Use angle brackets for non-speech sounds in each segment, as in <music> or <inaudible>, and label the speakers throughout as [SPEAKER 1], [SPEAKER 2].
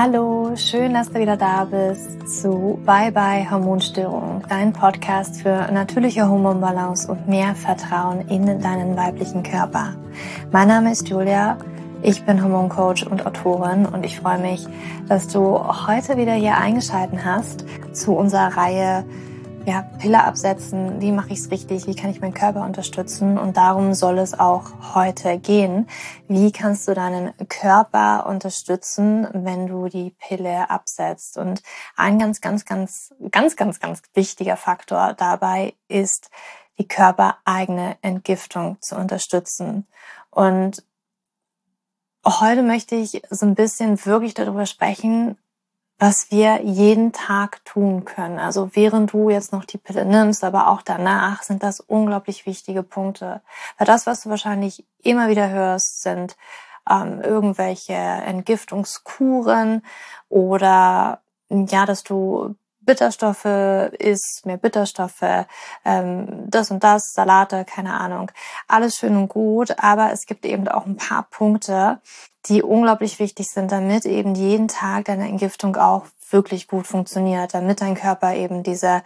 [SPEAKER 1] Hallo, schön, dass du wieder da bist zu Bye Bye Hormonstörung, dein Podcast für natürliche Hormonbalance und mehr Vertrauen in deinen weiblichen Körper. Mein Name ist Julia, ich bin Hormoncoach und Autorin und ich freue mich, dass du heute wieder hier eingeschalten hast zu unserer Reihe ja, Pille absetzen, wie mache ich es richtig, wie kann ich meinen Körper unterstützen und darum soll es auch heute gehen. Wie kannst du deinen Körper unterstützen, wenn du die Pille absetzt? Und ein ganz, ganz, ganz, ganz, ganz, ganz wichtiger Faktor dabei ist, die körpereigene Entgiftung zu unterstützen. Und heute möchte ich so ein bisschen wirklich darüber sprechen, was wir jeden Tag tun können. Also während du jetzt noch die Pille nimmst, aber auch danach sind das unglaublich wichtige Punkte. Weil das, was du wahrscheinlich immer wieder hörst, sind ähm, irgendwelche Entgiftungskuren oder ja, dass du Bitterstoffe isst, mehr Bitterstoffe, ähm, das und das, Salate, keine Ahnung. Alles schön und gut, aber es gibt eben auch ein paar Punkte, die unglaublich wichtig sind, damit eben jeden Tag deine Entgiftung auch wirklich gut funktioniert, damit dein Körper eben diese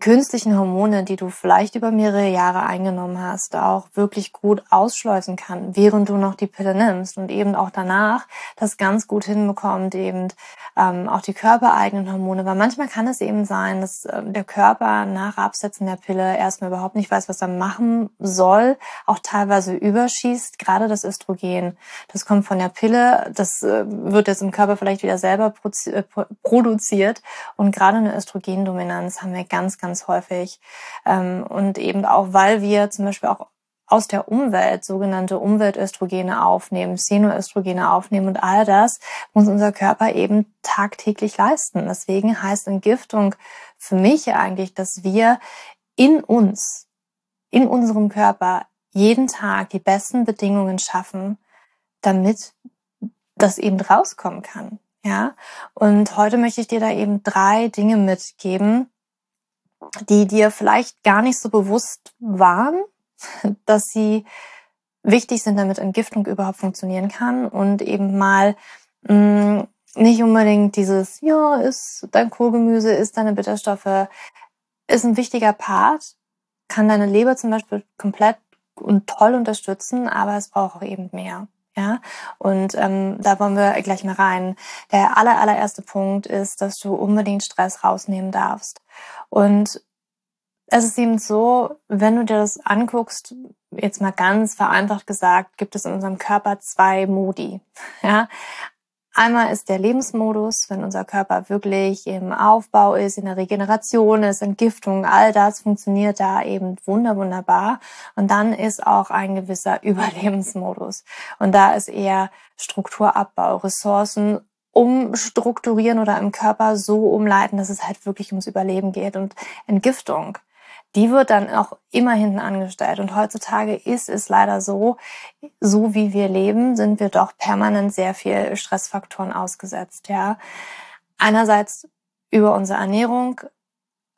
[SPEAKER 1] künstlichen Hormone, die du vielleicht über mehrere Jahre eingenommen hast, auch wirklich gut ausschleusen kann, während du noch die Pille nimmst und eben auch danach das ganz gut hinbekommt, eben ähm, auch die körpereigenen Hormone, weil manchmal kann es eben sein, dass äh, der Körper nach Absetzen der Pille erstmal überhaupt nicht weiß, was er machen soll, auch teilweise überschießt, gerade das Östrogen. Das kommt von der Pille, das äh, wird jetzt im Körper vielleicht wieder selber äh, produziert und gerade eine Östrogendominanz haben wir ganz, ganz häufig ähm, und eben auch, weil wir zum Beispiel auch aus der Umwelt sogenannte Umweltöstrogene aufnehmen, Xenoöstrogene aufnehmen und all das muss unser Körper eben tagtäglich leisten. Deswegen heißt Entgiftung für mich eigentlich, dass wir in uns, in unserem Körper jeden Tag die besten Bedingungen schaffen, damit das eben rauskommen kann. Ja, und heute möchte ich dir da eben drei Dinge mitgeben, die dir vielleicht gar nicht so bewusst waren, <laughs> dass sie wichtig sind, damit Entgiftung überhaupt funktionieren kann und eben mal mh, mm, nicht unbedingt dieses, ja, ist dein Kohlgemüse, ist deine Bitterstoffe, ist ein wichtiger Part, kann deine Leber zum Beispiel komplett und toll unterstützen, aber es braucht auch eben mehr. Ja, und ähm, da wollen wir gleich mal rein. Der aller, allererste Punkt ist, dass du unbedingt Stress rausnehmen darfst. Und es ist eben so, wenn du dir das anguckst, jetzt mal ganz vereinfacht gesagt, gibt es in unserem Körper zwei Modi. Ja, Einmal ist der Lebensmodus, wenn unser Körper wirklich im Aufbau ist, in der Regeneration ist, Entgiftung, all das funktioniert da eben wunder wunderbar. Und dann ist auch ein gewisser <laughs> Überlebensmodus. Und da ist eher Strukturabbau, Ressourcen umstrukturieren oder im Körper so umleiten, dass es halt wirklich ums Überleben geht und Entgiftung die wird dann auch immer hinten angestellt. Und heutzutage ist es leider so, so wie wir leben, sind wir doch permanent sehr viel Stressfaktoren ausgesetzt, ja. Einerseits über unsere Ernährung,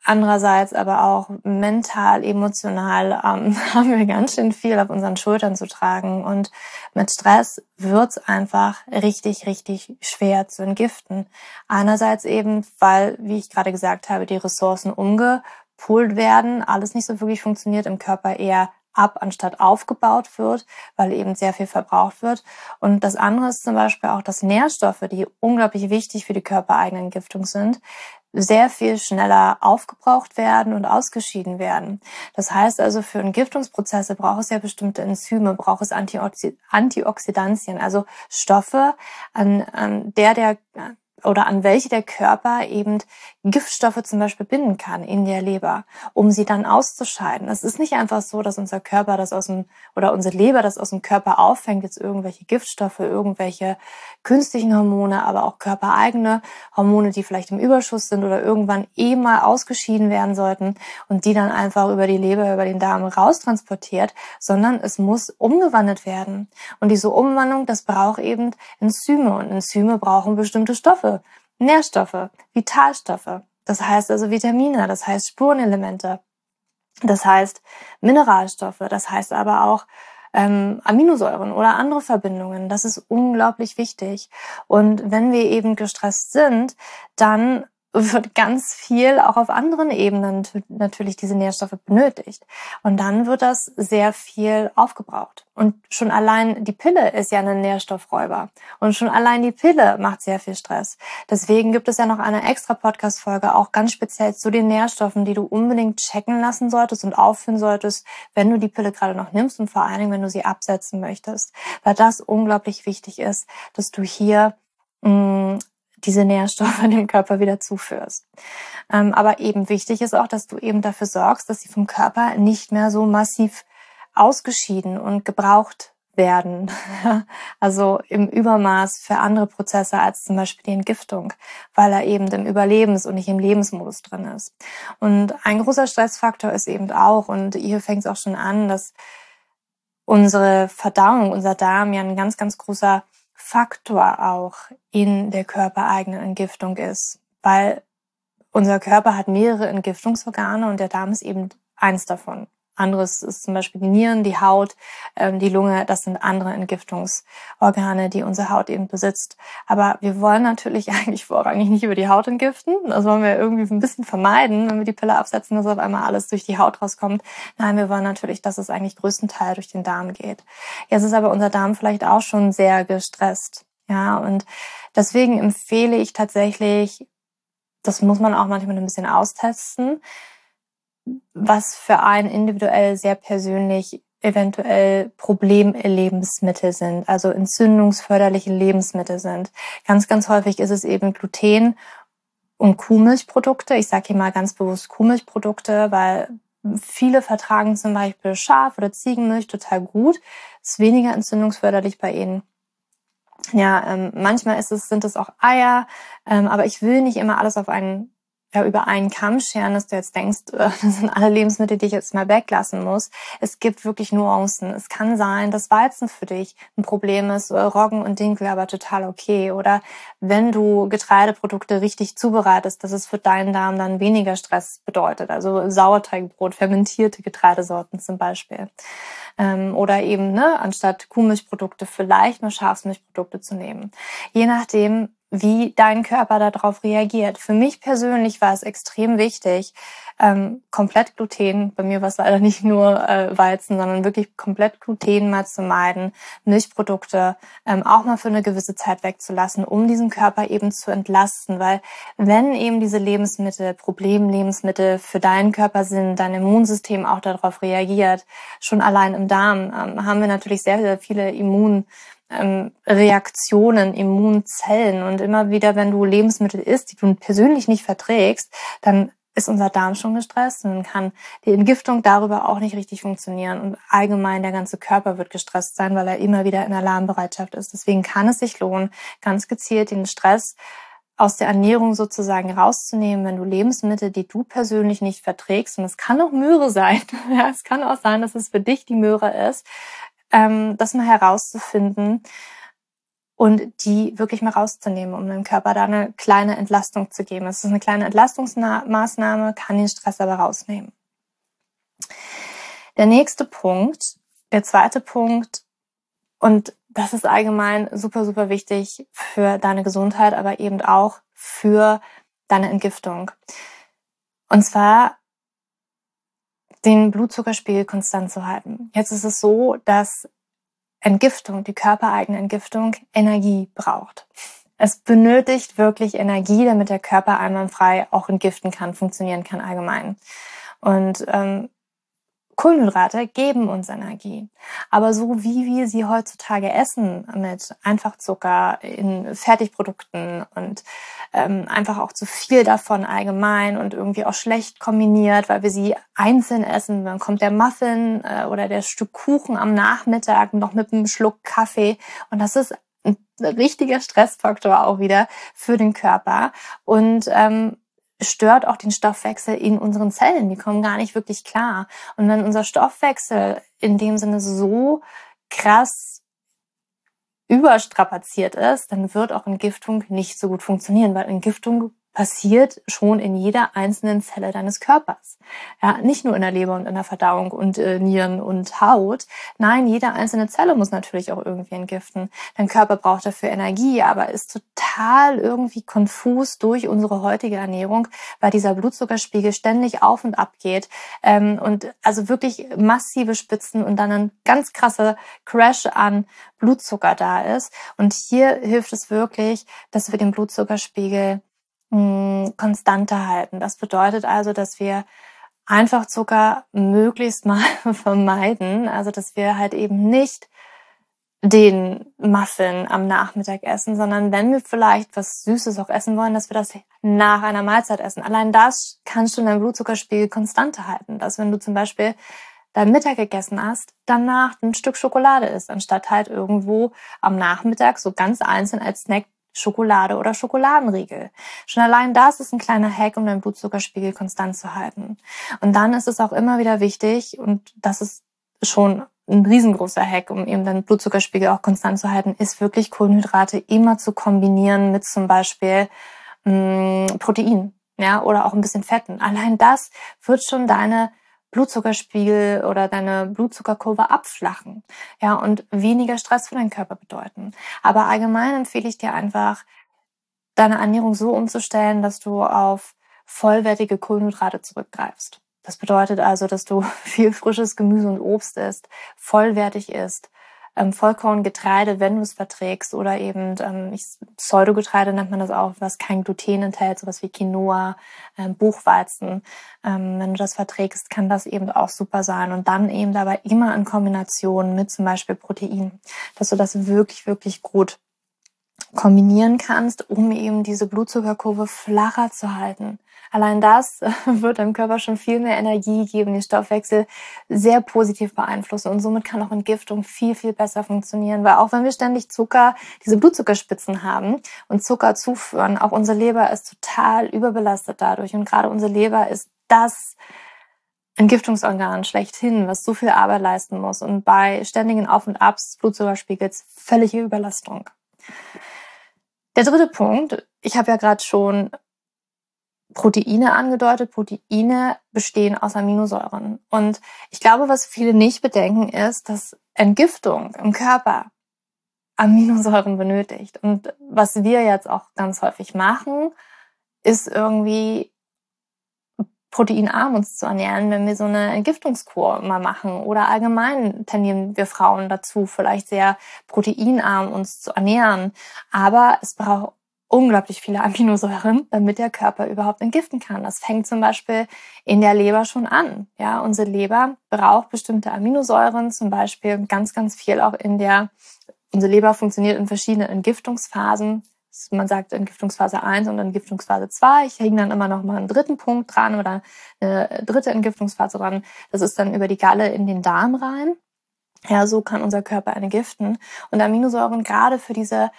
[SPEAKER 1] andererseits aber auch mental, emotional ähm, <laughs> haben wir ganz schön viel auf unseren Schultern zu tragen. Und mit Stress wird's einfach richtig, richtig schwer zu entgiften. Einerseits eben, weil, wie ich gerade gesagt habe, die Ressourcen umge gepult werden, alles nicht so wirklich funktioniert, im Körper eher ab anstatt aufgebaut wird, weil eben sehr viel verbraucht wird. Und das andere ist zum Beispiel auch, dass Nährstoffe, die unglaublich wichtig für die körpereigene Entgiftung sind, sehr viel schneller aufgebraucht werden und ausgeschieden werden. Das heißt also, für Entgiftungsprozesse braucht es ja bestimmte Enzyme, braucht es Antioxidantien, also Stoffe, an, an der der oder an welche der Körper eben Giftstoffe zum Beispiel binden kann in der Leber, um sie dann auszuscheiden. Es ist nicht einfach so, dass unser Körper das aus dem oder unsere Leber das aus dem Körper auffängt, jetzt irgendwelche Giftstoffe, irgendwelche künstlichen Hormone, aber auch körpereigene Hormone, die vielleicht im Überschuss sind oder irgendwann eh mal ausgeschieden werden sollten und die dann einfach über die Leber, über den Darm raustransportiert, sondern es muss umgewandelt werden. Und diese Umwandlung, das braucht eben Enzyme und Enzyme brauchen bestimmte Stoffe Stoffe, Nährstoffe, Vitalstoffe. Das heißt also Vitamine, das heißt Spurenelemente, das heißt Mineralstoffe, das heißt aber auch ähm, Aminosäuren oder andere Verbindungen. Das ist unglaublich wichtig. Und wenn wir eben gestresst sind, dann wird ganz viel auch auf anderen Ebenen natürlich diese Nährstoffe benötigt. Und dann wird das sehr viel aufgebraucht. Und schon allein die Pille ist ja ein Nährstoffräuber. Und schon allein die Pille macht sehr viel Stress. Deswegen gibt es ja noch eine extra Podcast-Folge, auch ganz speziell zu den Nährstoffen, die du unbedingt checken lassen solltest und aufführen solltest, wenn du die Pille gerade noch nimmst und vor allen Dingen, wenn du sie absetzen möchtest. Weil das unglaublich wichtig ist, dass du hier mh, mm, diese Nährstoffe <laughs> dem Körper wieder zuführst. Ähm, aber eben wichtig ist auch, dass du eben dafür sorgst, dass sie vom Körper nicht mehr so massiv ausgeschieden und gebraucht werden. <laughs> also im Übermaß für andere Prozesse als zum Beispiel die Entgiftung, weil er eben im Überlebens- und nicht im Lebensmodus drin ist. Und ein großer Stressfaktor ist eben auch, und hier fängt es auch schon an, dass unsere Verdauung, unser Darm ja ein ganz, ganz großer Faktor auch in der körpereigenen Entgiftung ist, weil unser Körper hat mehrere Entgiftungsorgane und der Darm ist eben eins davon. Anderes ist zum Beispiel die Nieren, die Haut, ähm, die Lunge. Das sind andere Entgiftungsorgane, die unsere Haut eben besitzt. Aber wir wollen natürlich <laughs> eigentlich vorrangig nicht über die Haut entgiften. Das wollen wir irgendwie ein bisschen vermeiden, wenn wir die Pille absetzen, dass auf einmal alles durch die Haut rauskommt. Nein, wir wollen natürlich, dass es eigentlich größtenteils durch den Darm geht. Jetzt ist aber unser Darm vielleicht auch schon sehr gestresst. Ja, und deswegen empfehle ich tatsächlich, das muss man auch manchmal ein bisschen austesten, was für einen individuell sehr persönlich eventuell Problemlebensmittel sind, also entzündungsförderliche Lebensmittel sind. Ganz, ganz häufig ist es eben Gluten und Kuhmilchprodukte. Ich sage hier mal ganz bewusst Kuhmilchprodukte, weil viele vertragen zum Beispiel Schaf- oder Ziegenmilch total gut. Ist weniger entzündungsförderlich bei ihnen. Ja, ähm, manchmal ist es, sind es auch Eier, ähm, aber ich will nicht immer alles auf einen ja, über einen Kamm scheren, dass du jetzt denkst, äh, <laughs> das sind alle Lebensmittel, die ich jetzt mal weglassen muss. Es gibt wirklich Nuancen. Es kann sein, dass Weizen für dich ein Problem ist, äh, Roggen und Dinkel aber total okay. Oder wenn du Getreideprodukte richtig zubereitest, dass es für deinen Darm dann weniger Stress bedeutet. Also Sauerteigbrot, fermentierte Getreidesorten zum Beispiel. Ähm, oder eben, ne, anstatt Kuhmilchprodukte vielleicht nur Schafsmilchprodukte zu nehmen. Je nachdem, wie dein Körper darauf reagiert. Für mich persönlich war es extrem wichtig, ähm, komplett Gluten, bei mir war es leider <laughs> nicht nur äh, Weizen, sondern wirklich komplett Gluten mal zu meiden, Milchprodukte ähm, auch mal für eine gewisse Zeit wegzulassen, um diesen Körper eben zu entlasten, weil wenn eben diese Lebensmittel, Problemlebensmittel für deinen Körper sind, dein Immunsystem auch darauf reagiert, schon allein im Darm ähm, haben wir natürlich sehr, sehr viele Immun ähm, Reaktionen, Immunzellen. Und immer wieder, wenn du Lebensmittel isst, die du persönlich nicht verträgst, dann ist unser Darm schon gestresst und dann kann die Entgiftung darüber auch nicht richtig funktionieren und allgemein der ganze Körper wird gestresst sein, weil er immer wieder in Alarmbereitschaft ist. Deswegen kann es sich lohnen, ganz gezielt den Stress aus der Ernährung sozusagen rauszunehmen, wenn du Lebensmittel, die du persönlich nicht verträgst, und es kann auch Möhre sein, <laughs> ja, es kann auch sein, dass es für dich die Möhre ist, ähm, das mal herauszufinden und die wirklich mal rauszunehmen, um dem Körper da eine kleine Entlastung zu geben. Es ist eine kleine Entlastungsmaßnahme, kann den Stress aber rausnehmen. Der nächste Punkt, der zweite Punkt, und das ist allgemein super, super wichtig für deine Gesundheit, aber eben auch für deine Entgiftung. Und zwar den Blutzuckerspiegel konstant zu halten. Jetzt ist es so, dass Entgiftung, die körpereigene Entgiftung, Energie braucht. Es benötigt wirklich Energie, damit der Körper einwandfrei auch entgiften kann, funktionieren kann allgemein. Und ähm, Kohlenhydrate geben uns Energie. Aber so wie wir sie heutzutage essen, mit Einfachzucker in Fertigprodukten und ähm, einfach auch zu viel davon allgemein und irgendwie auch schlecht kombiniert, weil wir sie einzeln essen, dann kommt der Muffin äh, oder der Stück Kuchen am Nachmittag noch mit einem Schluck Kaffee und das ist ein richtiger Stressfaktor auch wieder für den Körper. Und ähm, stört auch den Stoffwechsel in unseren Zellen. Die kommen gar nicht wirklich klar. Und wenn unser Stoffwechsel in dem Sinne so krass überstrapaziert ist, dann wird auch Entgiftung nicht so gut funktionieren, weil Entgiftung passiert schon in jeder einzelnen Zelle deines Körpers. Ja, nicht nur in der Leber und in der Verdauung und äh, Nieren und Haut. Nein, jede einzelne Zelle muss natürlich auch irgendwie entgiften. Dein Körper braucht dafür Energie, aber ist total irgendwie konfus durch unsere heutige Ernährung, weil dieser Blutzuckerspiegel ständig auf und ab geht ähm, und also wirklich massive Spitzen und dann ein ganz krasser Crash an Blutzucker da ist. Und hier hilft es wirklich, dass wir den Blutzuckerspiegel mh, konstanter halten. Das bedeutet also, dass wir einfach Zucker möglichst mal <laughs> vermeiden. Also, dass wir halt eben nicht den Muffin am Nachmittag essen, sondern wenn wir vielleicht was Süßes auch essen wollen, dass wir das nach einer Mahlzeit essen. Allein das kannst du deinen Blutzuckerspiegel konstanter halten. Dass wenn du zum Beispiel dein Mittag gegessen hast, danach ein Stück Schokolade isst, anstatt halt irgendwo am Nachmittag so ganz einzeln als Snack Schokolade oder Schokoladenriegel. Schon allein das ist ein kleiner Hack, um deinen Blutzuckerspiegel konstant zu halten. Und dann ist es auch immer wieder wichtig, und das ist schon ein riesengroßer Hack, um eben deinen Blutzuckerspiegel auch konstant zu halten, ist wirklich Kohlenhydrate immer zu kombinieren mit zum Beispiel mh, mm, Protein, ja, oder auch ein bisschen Fetten. Allein das wird schon deine Blutzuckerspiegel oder deine Blutzuckerkurve abflachen, ja, und weniger Stress für deinen Körper bedeuten. Aber allgemein empfehle ich dir einfach, deine Ernährung so umzustellen, dass du auf vollwertige Kohlenhydrate zurückgreifst. Das bedeutet also, dass du <laughs> viel frisches Gemüse und Obst isst, vollwertig isst, ähm, Vollkorngetreide, wenn du es verträgst, oder eben ähm, Pseudogetreide nennt man das auch, was kein Gluten enthält, sowas wie Quinoa, ähm, Buchweizen. Ähm, wenn du das verträgst, kann das eben auch super sein. Und dann eben dabei immer in Kombination mit zum Beispiel Protein, dass du das wirklich, wirklich gut kombinieren kannst, um eben diese Blutzuckerkurve flacher zu halten. Allein das wird deinem Körper schon viel mehr Energie geben, den Stoffwechsel sehr positiv beeinflussen und somit kann auch Entgiftung viel, viel besser funktionieren, weil auch wenn wir ständig Zucker, diese Blutzuckerspitzen haben und Zucker zuführen, auch unsere Leber ist total überbelastet dadurch. Und gerade unsere Leber ist das Entgiftungsorgan schlechthin, was so viel Arbeit leisten muss. Und bei ständigen Auf und Abs Blutzuckerspiegels völlige Überlastung. Der dritte Punkt, ich habe ja gerade schon Proteine angedeutet. Proteine bestehen aus Aminosäuren. Und ich glaube, was viele nicht bedenken, ist, dass Entgiftung im Körper Aminosäuren benötigt. Und was wir jetzt auch ganz häufig machen, ist irgendwie proteinarm uns zu ernähren, wenn wir so eine Entgiftungskur mal machen. Oder allgemein tendieren wir Frauen dazu, vielleicht sehr proteinarm uns zu ernähren. Aber es braucht unglaublich viele Aminosäuren, damit der Körper überhaupt entgiften kann. Das fängt zum Beispiel in der Leber schon an. Ja, unsere Leber braucht bestimmte Aminosäuren, zum Beispiel ganz, ganz viel auch in der, unsere Leber funktioniert in verschiedenen Entgiftungsphasen. Man sagt Entgiftungsphase 1 und Entgiftungsphase 2. Ich hänge dann immer noch mal einen dritten Punkt dran oder eine dritte Entgiftungsphase dran. Das ist dann über die Galle in den Darm rein. Ja, so kann unser Körper entgiften. Und Aminosäuren gerade für diese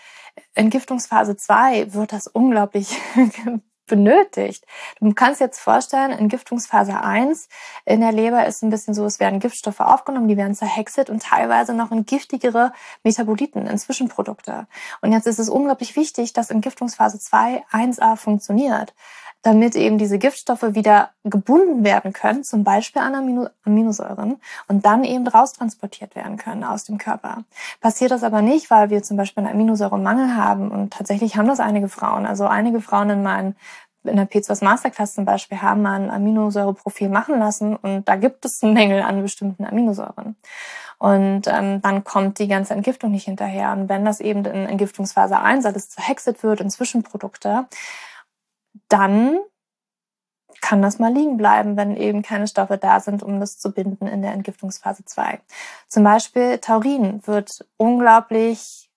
[SPEAKER 1] Entgiftungsphase 2 wird das unglaublich <laughs> benötigt. Du kannst jetzt vorstellen, Entgiftungsphase 1 in der Leber ist ein bisschen so, es werden Giftstoffe aufgenommen, die werden zerhexet und teilweise noch in giftigere Metaboliten, in Zwischenprodukte. Und jetzt ist es unglaublich wichtig, dass Entgiftungsphase 2 1a funktioniert damit eben diese Giftstoffe wieder gebunden werden können, zum Beispiel an Amino Aminosäuren, und dann eben raustransportiert werden können aus dem Körper. Passiert das aber nicht, weil wir zum Beispiel einen Aminosäuremangel haben und tatsächlich haben das einige Frauen. Also einige Frauen in meinen in der P2 Masterclass zum Beispiel haben mal ein Aminosäureprofil machen lassen und da gibt es einen Mängel an bestimmten Aminosäuren. Und ähm, dann kommt die ganze Entgiftung nicht hinterher. Und wenn das eben in Entgiftungsphase 1 alles zerhexet wird in Zwischenprodukte, dann kann das mal liegen bleiben, wenn eben keine Stoffe da sind, um das zu binden in der Entgiftungsphase 2. Zum Beispiel Taurin wird unglaublich,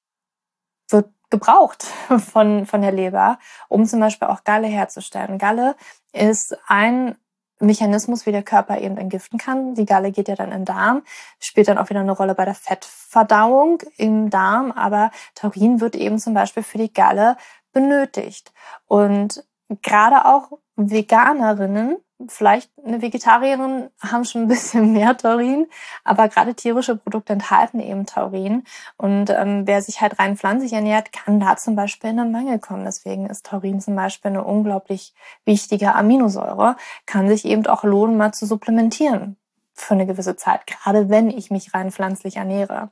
[SPEAKER 1] wird gebraucht <laughs> von, von der Leber, um zum Beispiel auch Galle herzustellen. Galle ist ein Mechanismus, wie der Körper eben entgiften kann. Die Galle geht ja dann in den Darm, spielt dann auch wieder eine Rolle bei der Fettverdauung im Darm, aber Taurin wird eben zum Beispiel für die Galle benötigt. Und gerade auch Veganerinnen vielleicht eine Vegetarierin haben schon ein bisschen <laughs> mehr Taurin, aber gerade tierische Produkte enthalten eben Taurin. Und ähm, wer sich halt rein pflanzlich ernährt, kann da zum Beispiel in einen Mangel kommen. Deswegen ist Taurin zum Beispiel eine unglaublich wichtige Aminosäure, kann sich eben auch lohnen, mal zu supplementieren für eine gewisse Zeit, gerade wenn ich mich rein pflanzlich ernähre.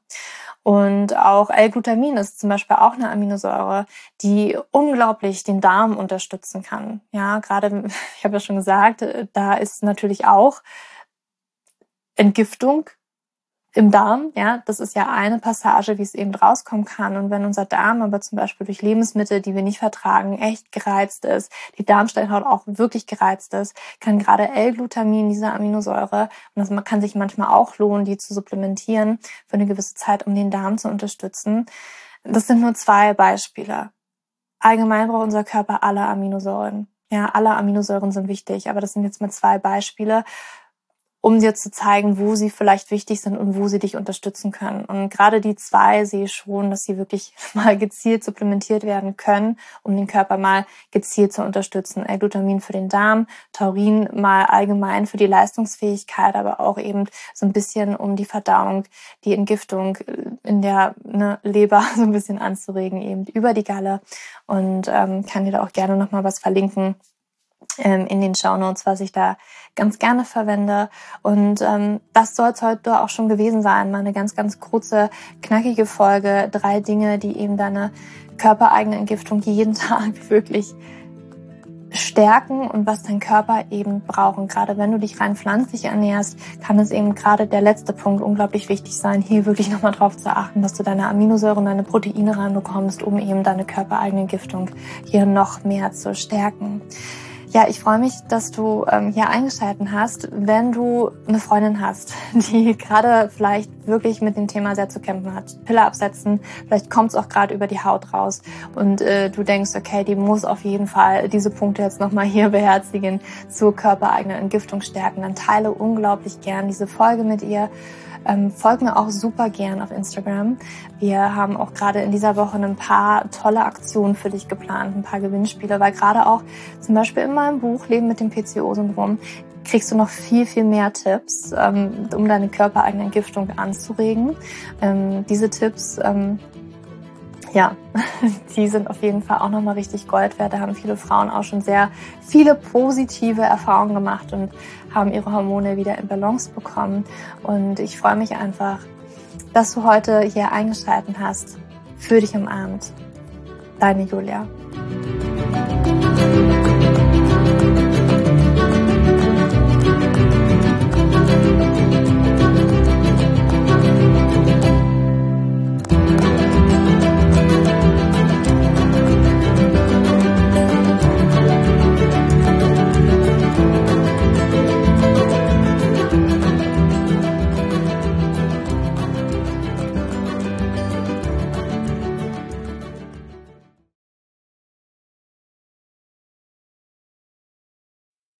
[SPEAKER 1] Und auch L-Glutamin ist zum Beispiel auch eine Aminosäure, die unglaublich den Darm unterstützen kann. Ja, gerade, <laughs> ich habe ja schon gesagt, da ist natürlich auch Entgiftung im Darm, ja, das ist ja eine Passage, wie es eben rauskommen kann. Und wenn unser Darm aber zum Beispiel durch Lebensmittel, die wir nicht vertragen, echt gereizt ist, die Darmsteinhaut auch wirklich gereizt ist, kann gerade L-Glutamin, diese Aminosäure, und das kann sich manchmal auch lohnen, die zu supplementieren für eine gewisse Zeit, um den Darm zu unterstützen. Das sind nur zwei Beispiele. Allgemein braucht unser Körper alle Aminosäuren. Ja, alle Aminosäuren sind wichtig, aber das sind jetzt mal zwei Beispiele um dir zu zeigen, wo sie vielleicht wichtig sind und wo sie dich unterstützen können. Und gerade die zwei sehe ich schon, dass sie wirklich <laughs> mal gezielt supplementiert werden können, um den Körper mal gezielt zu unterstützen. L-Glutamin für den Darm, Taurin mal allgemein für die Leistungsfähigkeit, aber auch eben so ein bisschen um die Verdauung, die Entgiftung in der ne, Leber <laughs> so ein bisschen anzuregen, eben über die Galle. Und ähm, kann dir da auch gerne nochmal was verlinken ähm, in den Shownotes, was ich da ganz gerne verwende. Und ähm, das soll es heute auch schon gewesen sein. Mal eine ganz, ganz kurze, knackige Folge. Drei Dinge, die eben deine körpereigene Entgiftung <laughs> jeden Tag wirklich stärken und was dein Körper eben braucht. Und gerade wenn du dich rein pflanzlich ernährst, kann es eben gerade der letzte Punkt unglaublich wichtig sein, hier wirklich nochmal drauf zu achten, dass du deine Aminosäuren, deine Proteine reinbekommst, um eben deine körpereigene Entgiftung hier noch mehr zu stärken. Ja, ich freue mich, dass du ähm, hier eingeschaltet hast. Wenn du eine Freundin hast, <laughs> die gerade vielleicht wirklich mit dem Thema sehr zu kämpfen hat, Pille absetzen, vielleicht kommt es auch gerade über die Haut raus. Und äh, du denkst, okay, die muss auf jeden Fall diese Punkte jetzt nochmal hier <laughs> beherzigen, zur körpereigenen Entgiftung stärken, dann teile unglaublich gern diese Folge mit ihr ähm, folg mir auch super gern auf Instagram. Wir haben auch gerade in dieser Woche ein paar tolle Aktionen für dich geplant, ein paar Gewinnspiele, weil gerade auch zum Beispiel in meinem Buch Leben mit dem PCO-Syndrom kriegst du noch viel, viel mehr Tipps, ähm, um deine körpereigene Entgiftung anzuregen. Ähm, diese Tipps ähm, ja, <laughs> die sind auf jeden Fall auch nochmal richtig Gold wert. Da haben viele Frauen auch schon sehr viele positive Erfahrungen gemacht und haben ihre Hormone wieder in Balance bekommen. Und ich freue mich einfach, dass du heute hier eingeschaltet hast. Für dich umarmt. Deine Julia.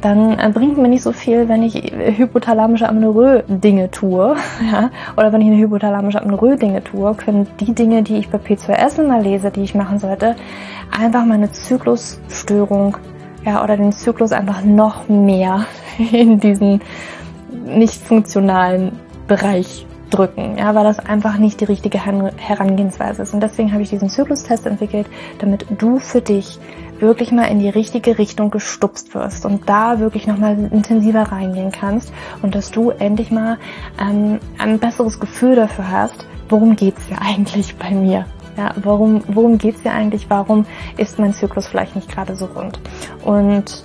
[SPEAKER 1] dann äh, bringt mir nicht so viel, wenn ich hypothalamische Amenorrhoe-Dinge tue, <laughs> ja, oder wenn ich eine hypothalamische Amenorrhoe-Dinge tue, können die Dinge, die ich bei P2S immer lese, die ich machen sollte, einfach meine Zyklusstörung, ja, oder den Zyklus einfach noch mehr <laughs> in diesen nicht funktionalen Bereich drücken, ja, weil das einfach nicht die richtige Herangehensweise ist. Und deswegen habe ich diesen Zyklustest entwickelt, damit du für dich wirklich mal in die richtige Richtung gestupst wirst und da wirklich nochmal intensiver reingehen kannst und dass du endlich mal ähm, ein besseres Gefühl dafür hast, worum geht's hier eigentlich bei mir. Ja, warum, worum geht's hier eigentlich? Warum ist mein Zyklus vielleicht nicht gerade so rund? Und